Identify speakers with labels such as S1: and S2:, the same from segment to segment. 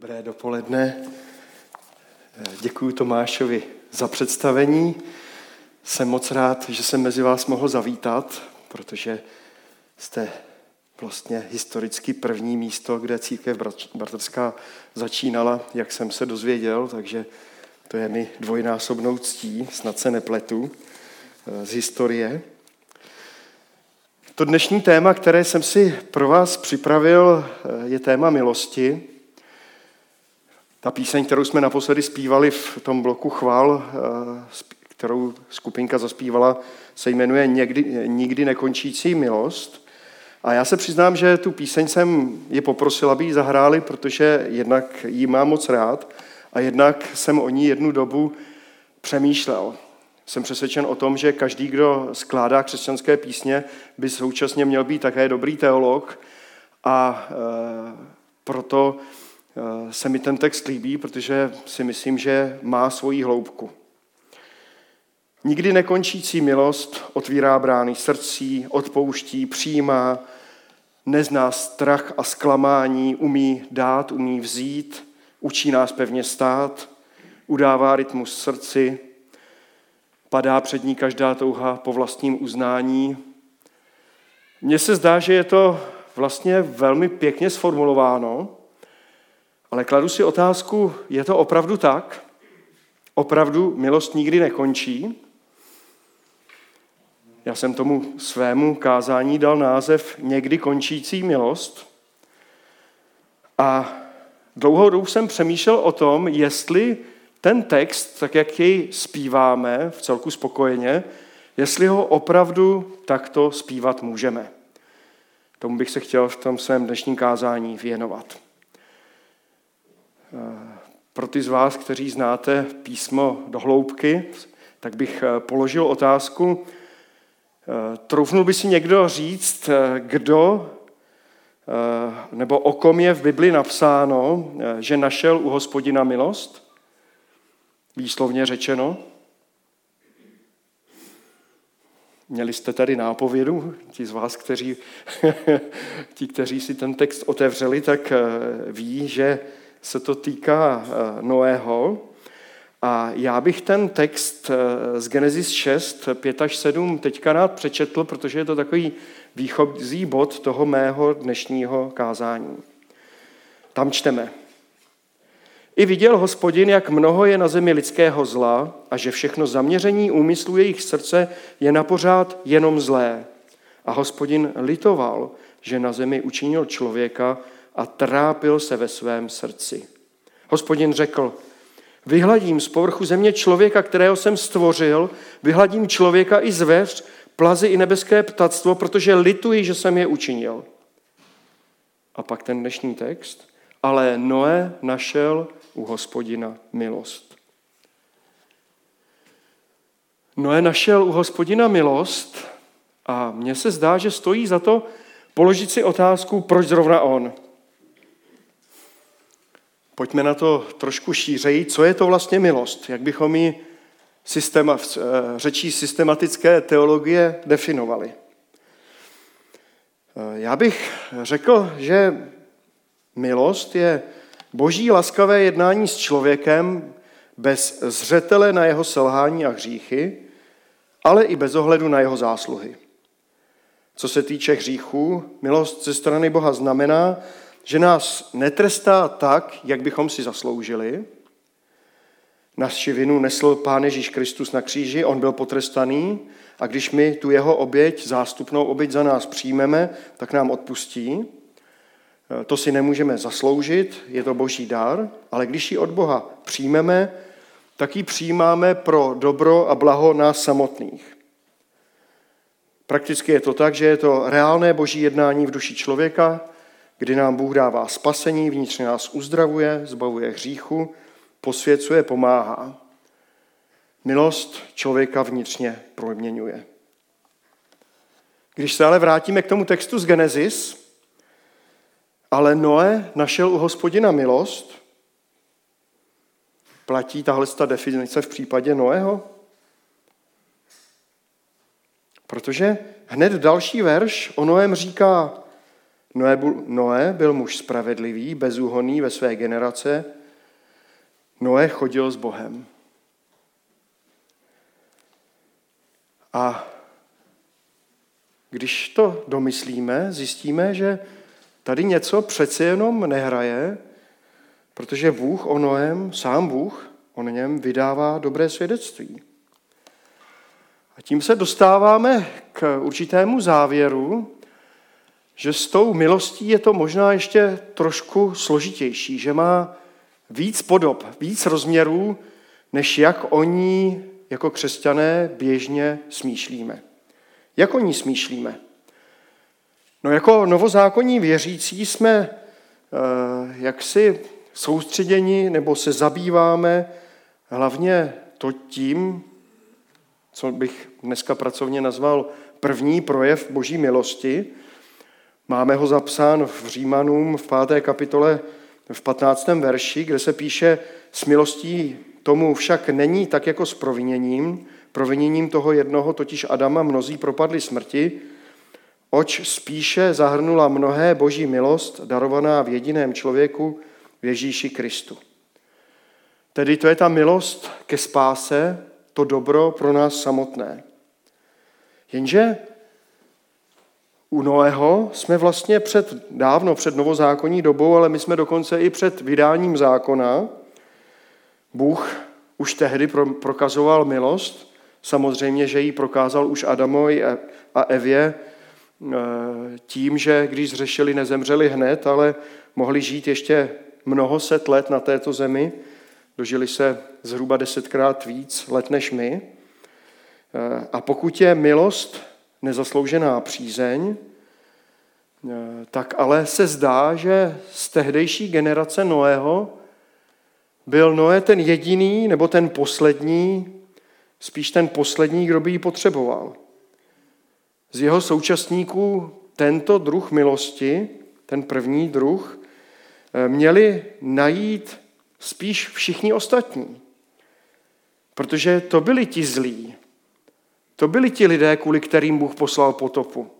S1: Dobré dopoledne. Děkuji Tomášovi za představení. Jsem moc rád, že jsem mezi vás mohl zavítat, protože jste vlastně historicky první místo, kde církev bratrská začínala, jak jsem se dozvěděl, takže to je mi dvojnásobnou ctí, snad se nepletu, eh, z historie. To dnešní téma, které jsem si pro vás připravil, eh, je téma milosti. Ta píseň, kterou jsme naposledy zpívali v tom bloku chval, eh, kterou skupinka zaspívala, se jmenuje Někdy, Nikdy nekončící milost. A já se přiznám, že tu píseň jsem je poprosil, aby ji zahráli, protože jednak ji mám moc rád a jednak jsem o ní jednu dobu přemýšlel. Jsem přesvědčen o tom, že každý, kdo skládá křesťanské písně, by současně měl být také dobrý teolog a e, proto se mi ten text líbí, protože si myslím, že má svoji hloubku. Nikdy nekončící milost otvírá brány srdcí, odpouští, přijímá, nezná strach a zklamání, umí dát, umí vzít, učí nás pevně stát, udává rytmus srdci, padá před ní každá touha po vlastním uznání. Mně se zdá, že je to vlastně velmi pěkně sformulováno, ale kladu si otázku, je to opravdu tak? Opravdu milost nikdy nekončí? Já jsem tomu svému kázání dal název Někdy končící milost. A dlouhou dobu jsem přemýšlel o tom, jestli ten text, tak jak jej zpíváme v celku spokojeně, jestli ho opravdu takto zpívat můžeme. Tomu bych se chtěl v tom svém dnešním kázání věnovat. Pro ty z vás, kteří znáte písmo do hloubky, tak bych položil otázku, troufnul by si někdo říct, kdo nebo o kom je v Bibli napsáno, že našel u hospodina milost? výslovně řečeno. Měli jste tady nápovědu, ti z vás, kteří, ti, kteří si ten text otevřeli, tak eh, ví, že se to týká eh, Noého. A já bych ten text eh, z Genesis 6, 5 až 7 teďka rád přečetl, protože je to takový výchozí bod toho mého dnešního kázání. Tam čteme. I viděl hospodin, jak mnoho je na zemi lidského zla a že všechno zaměření úmyslu jejich srdce je na pořád jenom zlé. A hospodin litoval, že na zemi učinil člověka a trápil se ve svém srdci. Hospodin řekl, vyhladím z povrchu země člověka, kterého jsem stvořil, vyhladím člověka i zvěř, plazy i nebeské ptactvo, protože lituji, že jsem je učinil. A pak ten dnešní text. Ale Noé našel u hospodina milost. Noé našel u hospodina milost a mně se zdá, že stojí za to položit si otázku, proč zrovna on. Pojďme na to trošku šířeji, co je to vlastně milost, jak bychom ji systéma, v eh, řečí systematické teologie definovali. Eh, já bych řekl, že milost je Boží laskavé jednání s člověkem bez zřetele na jeho selhání a hříchy, ale i bez ohledu na jeho zásluhy. Co se týče hříchů, milost ze strany Boha znamená, že nás netrestá tak, jak bychom si zasloužili. Naši vinu nesl Pán Ježíš Kristus na kříži, on byl potrestaný a když my tu jeho oběť, zástupnou oběť za nás přijmeme, tak nám odpustí. Eh, to si nemůžeme zasloužit, je to boží dar, ale když ji od Boha přijmeme, tak ji přijímáme pro dobro a blaho nás samotných. Prakticky je to tak, že je to reálné boží jednání v duši člověka, kdy nám Bůh dává spasení, vnitřně nás uzdravuje, zbavuje hříchu, posvěcuje, pomáhá. Milost člověka vnitřně proměňuje. Když se ale vrátíme k tomu textu z Genesis, ale Noé našel u hospodina milost. Platí tahle ta definice v případě Noého? Protože hned další verš o Noém říká, Noé byl muž spravedlivý, bezúhonný ve své generace. Noé chodil s Bohem. A když to domyslíme, zjistíme, že tady něco přece jenom nehraje, protože Bůh o Noém, sám Bůh, o něm vydává dobré svědectví. A tím se dostáváme k určitému závěru, že s tou milostí je to možná ještě trošku složitější, že má víc podob, víc rozměrů, než jak o ní jako křesťané běžně smýšlíme. Jak o ní smýšlíme? No jako novozákonní věřící jsme eh, jaksi soustředěni nebo se zabýváme hlavně to tím, co bych dneska pracovně nazval první projev boží milosti. Máme ho zapsán v Římanům v páté kapitole v 15. verši, kde se píše, s milostí tomu však není tak jako s proviněním. Proviněním toho jednoho, totiž Adama, mnozí propadli smrti, oč spíše zahrnula mnohé boží milost, darovaná v jediném člověku, v Ježíši Kristu. Tedy to je ta milost ke spáse, to dobro pro nás samotné. Jenže u Noého jsme vlastně před, dávno před novozákonní dobou, ale my jsme dokonce i před vydáním zákona. Bůh už tehdy prokazoval milost, samozřejmě, že ji prokázal už Adamovi a Evě eh, tím, že když zřešili, nezemřeli hned, ale mohli žít ještě mnoho set let na této zemi, dožili se zhruba desetkrát víc let než my. Eh, a pokud je milost nezasloužená přízeň, eh, tak ale se zdá, že z tehdejší generace Noého byl Noé ten jediný nebo ten poslední, spíš ten poslední, kdo by ji potřeboval. Z jeho současníků tento druh milosti, ten první druh, eh, měli najít spíš všichni ostatní. Protože to byli ti zlí. To byli ti lidé, kvůli kterým Bůh poslal potopu.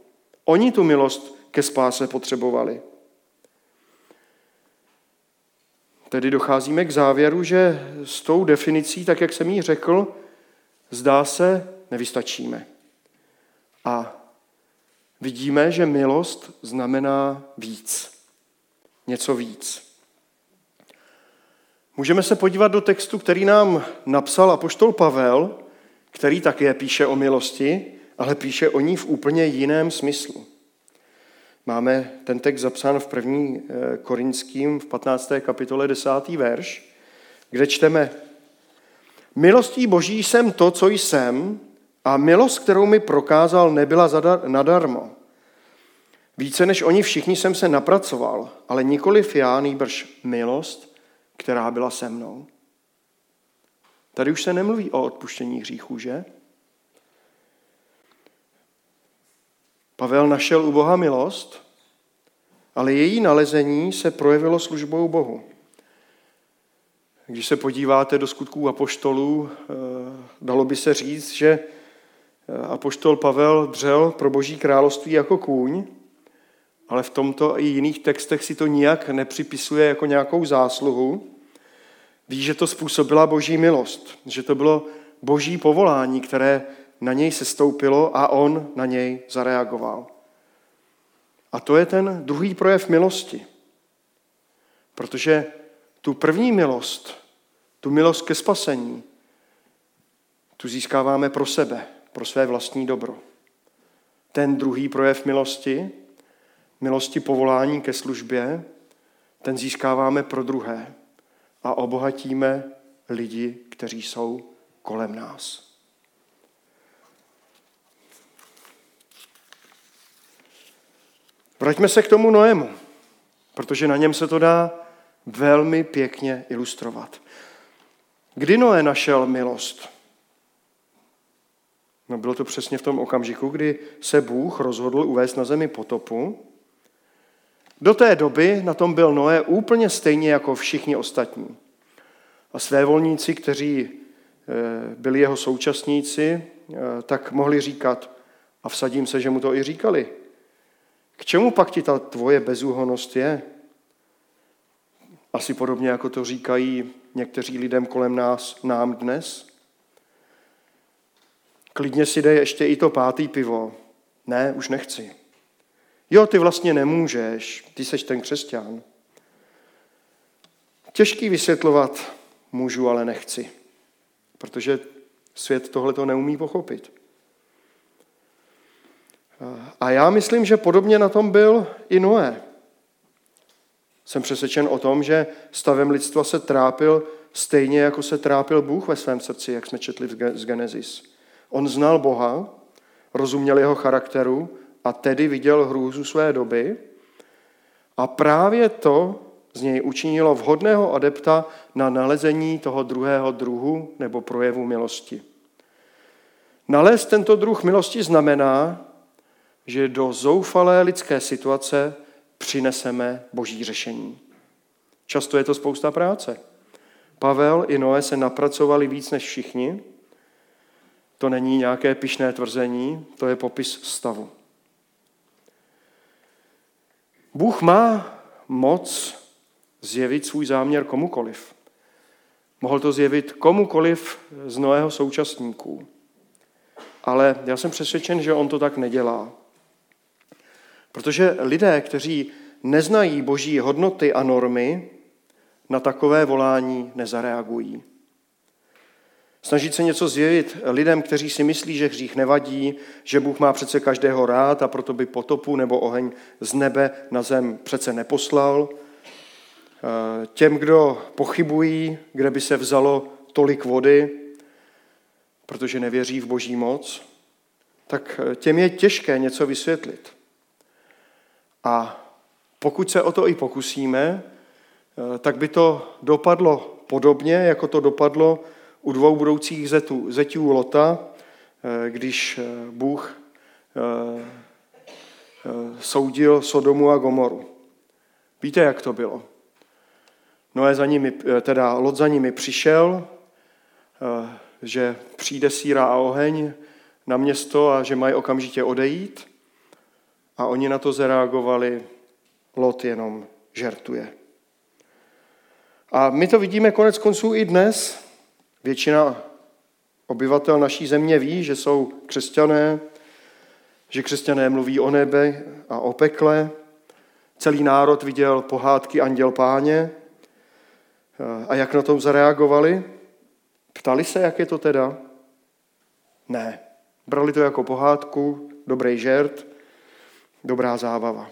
S1: Oni tu milost ke spáse potřebovali. Tedy docházíme k závěru, že s tou definicí, tak jak jsem jí řekl, zdá se, nevystačíme. A vidíme, že milost znamená víc. Něco víc. Můžeme se podívat do textu, který nám napsal apoštol Pavel, který také píše o milosti, ale píše o ní v úplně jiném smyslu. Máme ten text zapsán v první eh, korinským v 15. kapitole 10. verš, kde čteme Milostí boží jsem to, co jsem, a milost, kterou mi prokázal, nebyla nadarmo. Více než oni všichni jsem se napracoval, ale nikoliv já, nýbrž milost, která byla se mnou. Tady už se nemluví o odpuštění hříchů, že? Pavel našel u Boha milost, ale její nalezení se projevilo službou Bohu. Když se podíváte do skutků apoštolů, eh, dalo by se říct, že eh, apoštol Pavel dřel pro boží království jako kůň, ale v tomto i jiných textech si to nijak nepřipisuje jako nějakou zásluhu. Ví, že to způsobila boží milost, že to bylo boží povolání, které na něj se stoupilo a on na něj zareagoval. A to je ten druhý projev milosti. Protože tu první milost, tu milost ke spasení, tu získáváme pro sebe, pro své vlastní dobro. Ten druhý projev milosti, milosti povolání ke službě, ten získáváme pro druhé a obohatíme lidi, kteří jsou kolem nás. Vraťme se k tomu Noému, protože na něm se to dá velmi pěkně ilustrovat. Kdy Noé našel milost? No bylo to přesně v tom okamžiku, kdy se Bůh rozhodl uvést na zemi potopu. Do té doby na tom byl Noé úplně stejně jako všichni ostatní. A své volníci, kteří eh, byli jeho současníci, eh, tak mohli říkat, a vsadím se, že mu to i říkali, K čemu pak ti ta tvoje bezúhonost je? Asi podobně, jako to říkají někteří lidem kolem nás, nám dnes. Klidně si dej ještě i to pátý pivo. Ne, už nechci. Jo, ty vlastně nemůžeš, ty seš ten křesťan. Těžký vysvětlovat můžu, ale nechci, protože svět tohle to neumí pochopit. A já myslím, že podobně na tom byl i Noé. Jsem přesvědčen o tom, že stavem lidstva se trápil stejně, jako se trápil Bůh ve svém srdci, jak jsme četli z Genesis. On znal Boha, rozuměl jeho charakteru a tedy viděl hrůzu své doby a právě to z něj učinilo vhodného adepta na nalezení toho druhého druhu nebo projevu milosti. Nalézt tento druh milosti znamená, že do zoufalé lidské situace přineseme boží řešení. Často je to spousta práce. Pavel i Noé se napracovali víc než všichni. To není nějaké pišné tvrzení, to je popis stavu. Bůh má moc zjevit svůj záměr komukoliv. Mohl to zjevit komukoliv z Noého současníků. Ale já jsem přesvědčen, že on to tak nedělá. Protože lidé, kteří neznají boží hodnoty a normy, na takové volání nezareagují. Snažit se něco zjevit lidem, kteří si myslí, že hřích nevadí, že Bůh má přece každého rád a proto by potopu nebo oheň z nebe na zem přece neposlal. Eh, těm, kdo pochybují, kde by se vzalo tolik vody, protože nevěří v boží moc, tak eh, těm je těžké něco vysvětlit. A pokud se o to i pokusíme, eh, tak by to dopadlo podobně, jako to dopadlo u dvou budoucích zetů, zetů Lota, eh, když eh, Bůh soudil Sodomu a Gomoru. Víte, jak to bylo? Noé za nimi, teda Lot za nimi přišel, že přijde síra a oheň na město a že mají okamžitě odejít. A oni na to zareagovali, Lot jenom žertuje. A my to vidíme konec konců i dnes. Většina obyvatel naší země ví, že jsou křesťané, že křesťané mluví o nebe a o pekle. Celý národ viděl pohádky Anděl Páně. A jak na tom zareagovali? Ptali se, jak je to teda? Ne. Brali to jako pohádku, dobrý žert, dobrá zábava.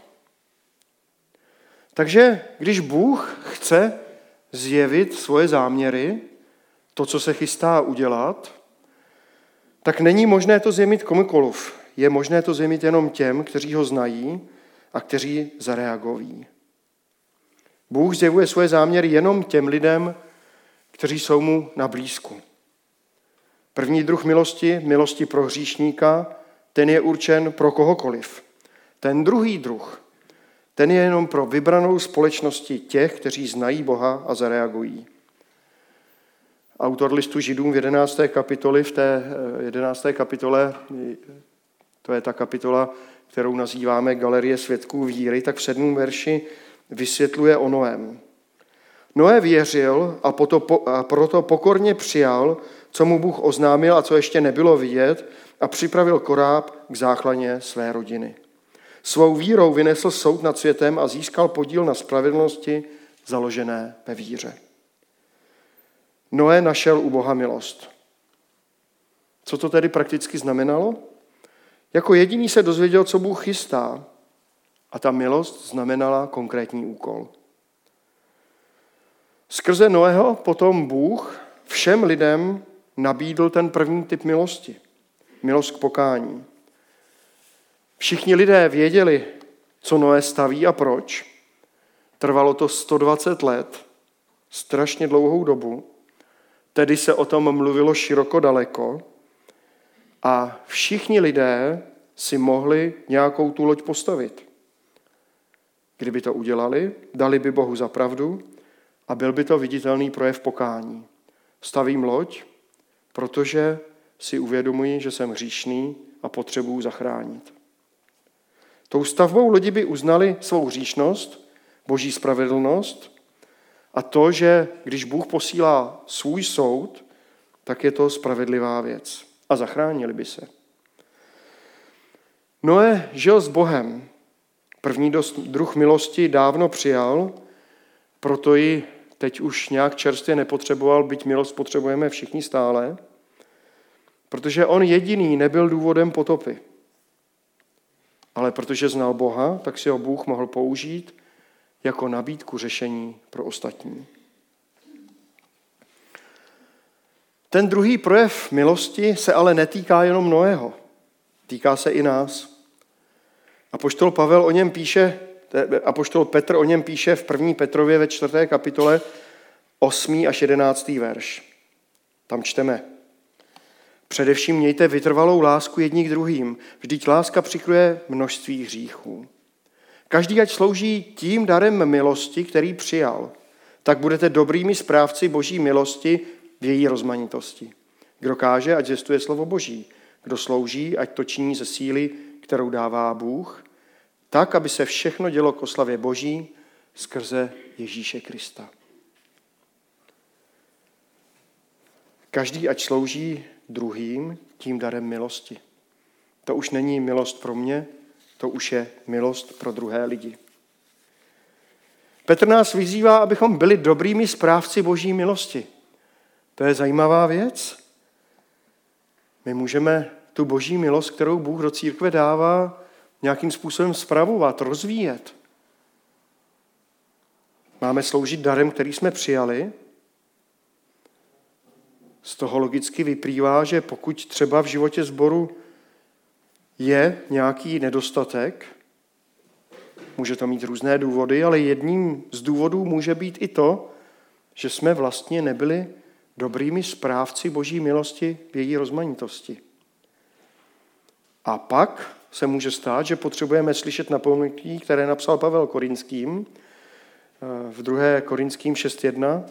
S1: Takže když Bůh chce zjevit svoje záměry, to, co se chystá udělat, tak není možné to zjemit komukoliv. Je možné to zjemit jenom těm, kteří ho znají a kteří zareagují. Bůh zjevuje svoje záměry jenom těm lidem, kteří jsou mu na blízku. První druh milosti, milosti pro hříšníka, ten je určen pro kohokoliv. Ten druhý druh, ten je jenom pro vybranou společnosti těch, kteří znají Boha a zareagují. Autor listu Židům v 11. kapitoli, v té 11. Eh, kapitole, to je ta kapitola, kterou nazýváme Galerie svědků víry, tak v sedmém verši vysvětluje o Noém. Noé věřil a, a proto pokorně přijal, co mu Bůh oznámil a co ještě nebylo vidět a připravil koráb k záchraně své rodiny. Svou vírou vynesl soud nad světem a získal podíl na spravedlnosti založené ve víře. Noé našel u Boha milost. Co to tedy prakticky znamenalo? Jako jediný se dozvěděl, co Bůh chystá, a ta milost znamenala konkrétní úkol. Skrze Noého potom Bůh všem lidem nabídl ten první typ milosti. Milost k pokání. Všichni lidé věděli, co Noé staví a proč. Trvalo to 120 let, strašně dlouhou dobu. Tedy se o tom mluvilo široko daleko. A všichni lidé si mohli nějakou tu loď postavit. Kdyby to udělali, dali by Bohu za pravdu a byl by to viditelný projev pokání. Stavím loď, protože si uvědomuji, že jsem hříšný a potřebuji zachránit. Tou stavbou lodi by uznali svou hříšnost, boží spravedlnost a to, že když Bůh posílá svůj soud, tak je to spravedlivá věc. A zachránili by se. Noé žil s Bohem. První druh milosti dávno přijal, proto ji teď už nějak čerstvě nepotřeboval, byť milost potřebujeme všichni stále, protože on jediný nebyl důvodem potopy. Ale protože znal Boha, tak si ho Bůh mohl použít jako nabídku řešení pro ostatní. Ten druhý projev milosti se ale netýká jenom Noého. Týká se i nás. A poštol Pavel o něm píše, a poštol Petr o něm píše v 1. Petrově ve 4. kapitole 8. až 11. verš. Tam čteme. Především mějte vytrvalou lásku jední k druhým. Vždyť láska přikryje množství hříchů. Každý ať slouží tím darem milosti, který přijal. Tak budete dobrými správci boží milosti v její rozmanitosti. Kdo káže, ať zjistuje slovo boží. Kdo slouží, ať to činí ze síly, kterou dává Bůh, tak, aby se všechno dělo k oslavě boží skrze Ježíše Krista. Každý ať slouží druhým tím darem milosti. To už není milost pro mě, to už je milost pro druhé lidi. Petr nás vyzývá, abychom byli dobrými správci boží milosti. To je zajímavá věc. My můžeme tu boží milost, kterou Bůh do církve dává, nějakým způsobem spravovat, rozvíjet. Máme sloužit darem, který jsme přijali. Z toho logicky vyplývá, že pokud třeba v životě sboru je nějaký nedostatek, může to mít různé důvody, ale jedním z důvodů může být i to, že jsme vlastně nebyli dobrými správci boží milosti v její rozmanitosti. A pak se může stát, že potřebujeme slyšet napomenutí, které napsal Pavel Korinským eh, v 2. Korinským 6.1.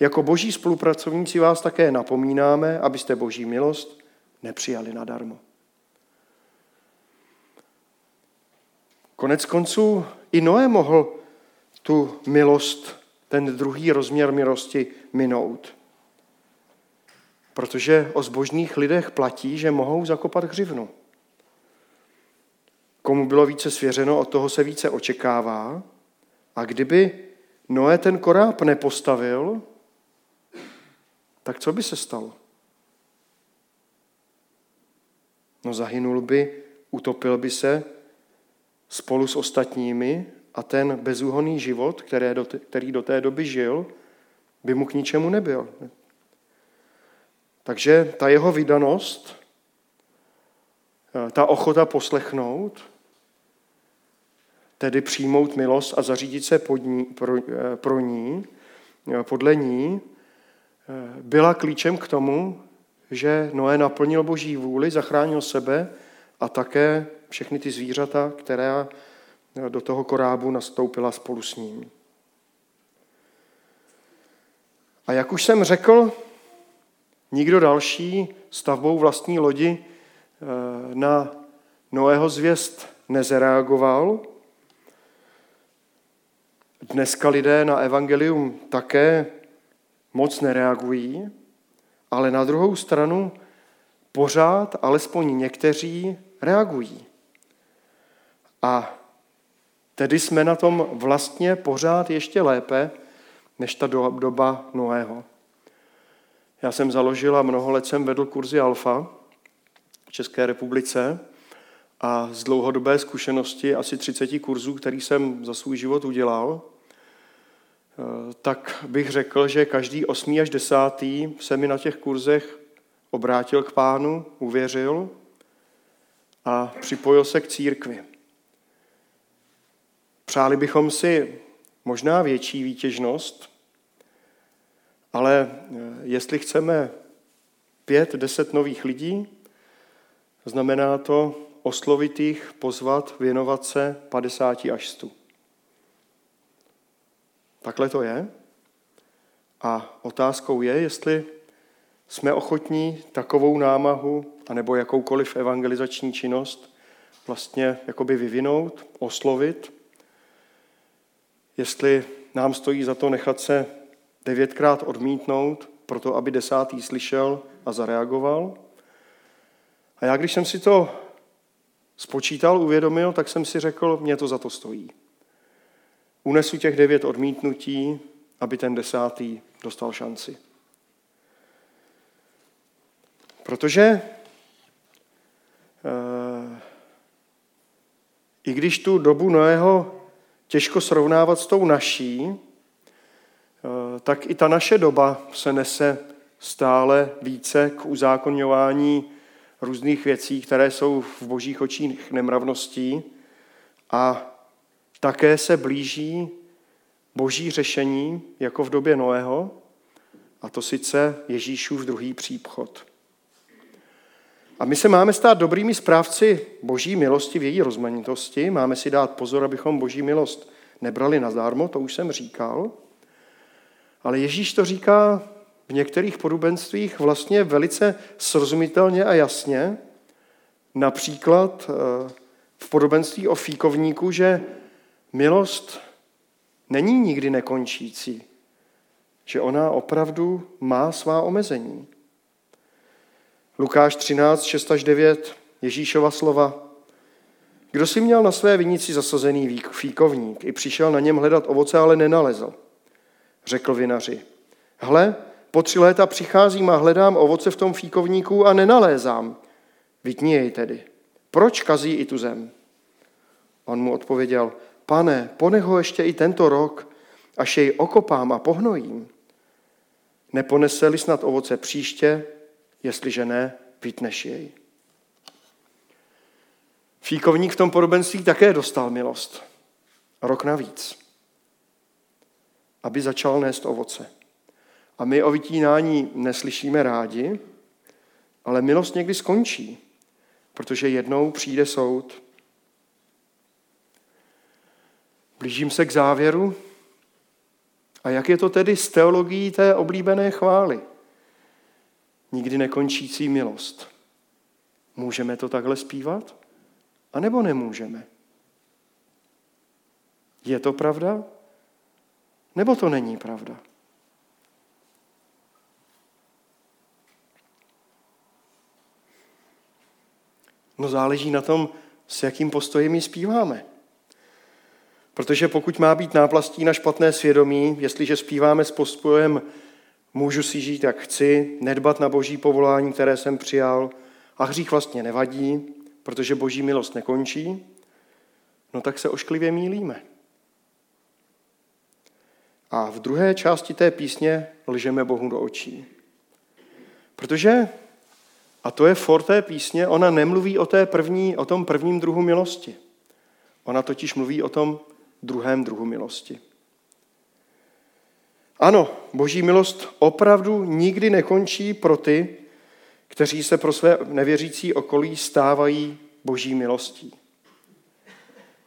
S1: Jako boží spolupracovníci vás také napomínáme, abyste boží milost nepřijali nadarmo. Konec konců i Noé mohl tu milost, ten druhý rozměr milosti minout. Protože o zbožných lidech platí, že mohou zakopat hřivnu. Komu bylo více svěřeno, od toho se více očekává. A kdyby Noé ten koráb nepostavil, tak co by se stalo? No zahynul by, utopil by se spolu s ostatními a ten bezúhonný život, který do té doby žil, by mu k ničemu nebyl. Takže ta jeho vydanost, ta ochota poslechnout, tedy přijmout milost a zařídit se pod ní, pro, pro ní, podle ní, byla klíčem k tomu, že Noé naplnil boží vůli, zachránil sebe a také všechny ty zvířata, která do toho korábu nastoupila spolu s ním. A jak už jsem řekl, nikdo další stavbou vlastní lodi eh, na Noého zvěst nezareagoval. Dneska lidé na evangelium také moc nereagují, ale na druhou stranu pořád alespoň někteří reagují. A tedy jsme na tom vlastně pořád ještě lépe, než ta doba Noého. Já jsem založil a mnoho let jsem vedl kurzy Alfa v České republice a z dlouhodobé zkušenosti asi 30 kurzů, který jsem za svůj život udělal, eh, tak bych řekl, že každý osmý až desátý se mi na těch kurzech obrátil k pánu, uvěřil a připojil se k církvi. Přáli bychom si možná větší výtěžnost, ale eh, jestli chceme pět, deset nových lidí, znamená to oslovit jich, pozvat, věnovat se 50 až 100. Takhle to je. A otázkou je, jestli jsme ochotní takovou námahu anebo jakoukoliv evangelizační činnost vlastně jakoby vyvinout, oslovit, jestli nám stojí za to nechat se devětkrát odmítnout, proto aby desátý slyšel a zareagoval. A já, když jsem si to spočítal, uvědomil, tak jsem si řekl, mě to za to stojí. Unesu těch devět odmítnutí, aby ten desátý dostal šanci. Protože e, i když tu dobu Noého těžko srovnávat s tou naší, e, tak i ta naše doba se nese stále více k uzákonňování různých věcí, které jsou v božích očích nemravností a také se blíží boží řešení, jako v době Noého, a to sice Ježíšův druhý příchod. A my se máme stát dobrými správci boží milosti v její rozmanitosti. Máme si dát pozor, abychom boží milost nebrali na zármo, to už jsem říkal. Ale Ježíš to říká v některých podobenstvích vlastně velice srozumitelně a jasně. Například eh, v podobenství o fíkovníku, že milost není nikdy nekončící, že ona opravdu má svá omezení. Lukáš 13, 6 až 9, Ježíšova slova. Kdo si měl na své vinici zasazený fíkovník i přišel na něm hledat ovoce, ale nenalezl. Řekl vinaři, hle, po tři léta přicházím a hledám ovoce v tom fíkovníku a nenalézám. Vytni jej tedy. Proč kazí i tu zem? On mu odpověděl, pane, ponech ho ještě i tento rok, až jej okopám a pohnojím. Neponese-li snad ovoce příště, jestliže ne, vytneš jej. Fíkovník v tom podobenství také dostal milost. Rok navíc. Aby začal nést ovoce. A my o vytínání neslyšíme rádi, ale milost někdy skončí, protože jednou přijde soud. Blížím se k závěru. A jak je to tedy s teologií té oblíbené chvály? Nikdy nekončící milost. Můžeme to takhle zpívat? A nebo nemůžeme? Je to pravda? Nebo to není pravda? No záleží na tom, s jakým postojem ji zpíváme. Protože pokud má být náplastí na špatné svědomí, jestliže zpíváme s postojem můžu si žít, jak chci, nedbat na boží povolání, které jsem přijal, a hřích vlastně nevadí, protože boží milost nekončí, no tak se ošklivě mílíme. A v druhé části té písně lžeme Bohu do očí. Protože a to je for té písně, ona nemluví o, té první, o tom prvním druhu milosti. Ona totiž mluví o tom druhém druhu milosti. Ano, boží milost opravdu nikdy nekončí pro ty, kteří se pro své nevěřící okolí stávají boží milostí.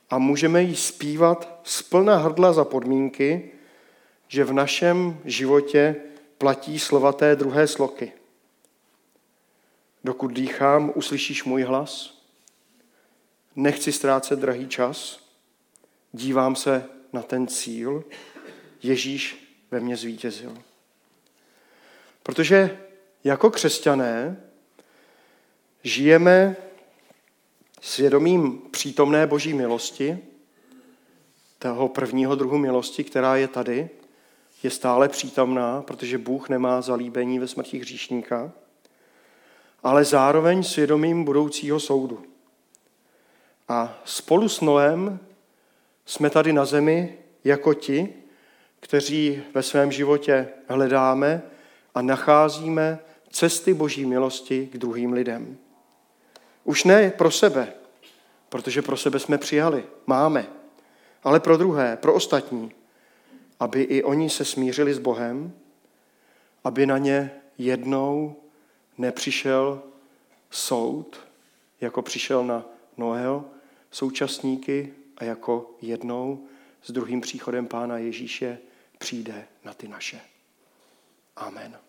S1: A můžeme ji zpívat z plna hrdla za podmínky, že v našem životě platí slova té druhé sloky – Dokud dýchám, uslyšíš můj hlas. Nechci ztrácet drahý čas. Dívám se na ten cíl. Ježíš ve mně zvítězil. Protože jako křesťané žijeme svědomím přítomné boží milosti, toho prvního druhu milosti, která je tady, je stále přítomná, protože Bůh nemá zalíbení ve smrti hříšníka ale zároveň svědomím budoucího soudu. A spolu s Noem jsme tady na zemi jako ti, kteří ve svém životě hledáme a nacházíme cesty Boží milosti k druhým lidem. Už ne pro sebe, protože pro sebe jsme přijali, máme, ale pro druhé, pro ostatní, aby i oni se smířili s Bohem, aby na ně jednou nepřišel soud, jako přišel na Noého současníky a jako jednou s druhým příchodem Pána Ježíše přijde na ty naše. Amen.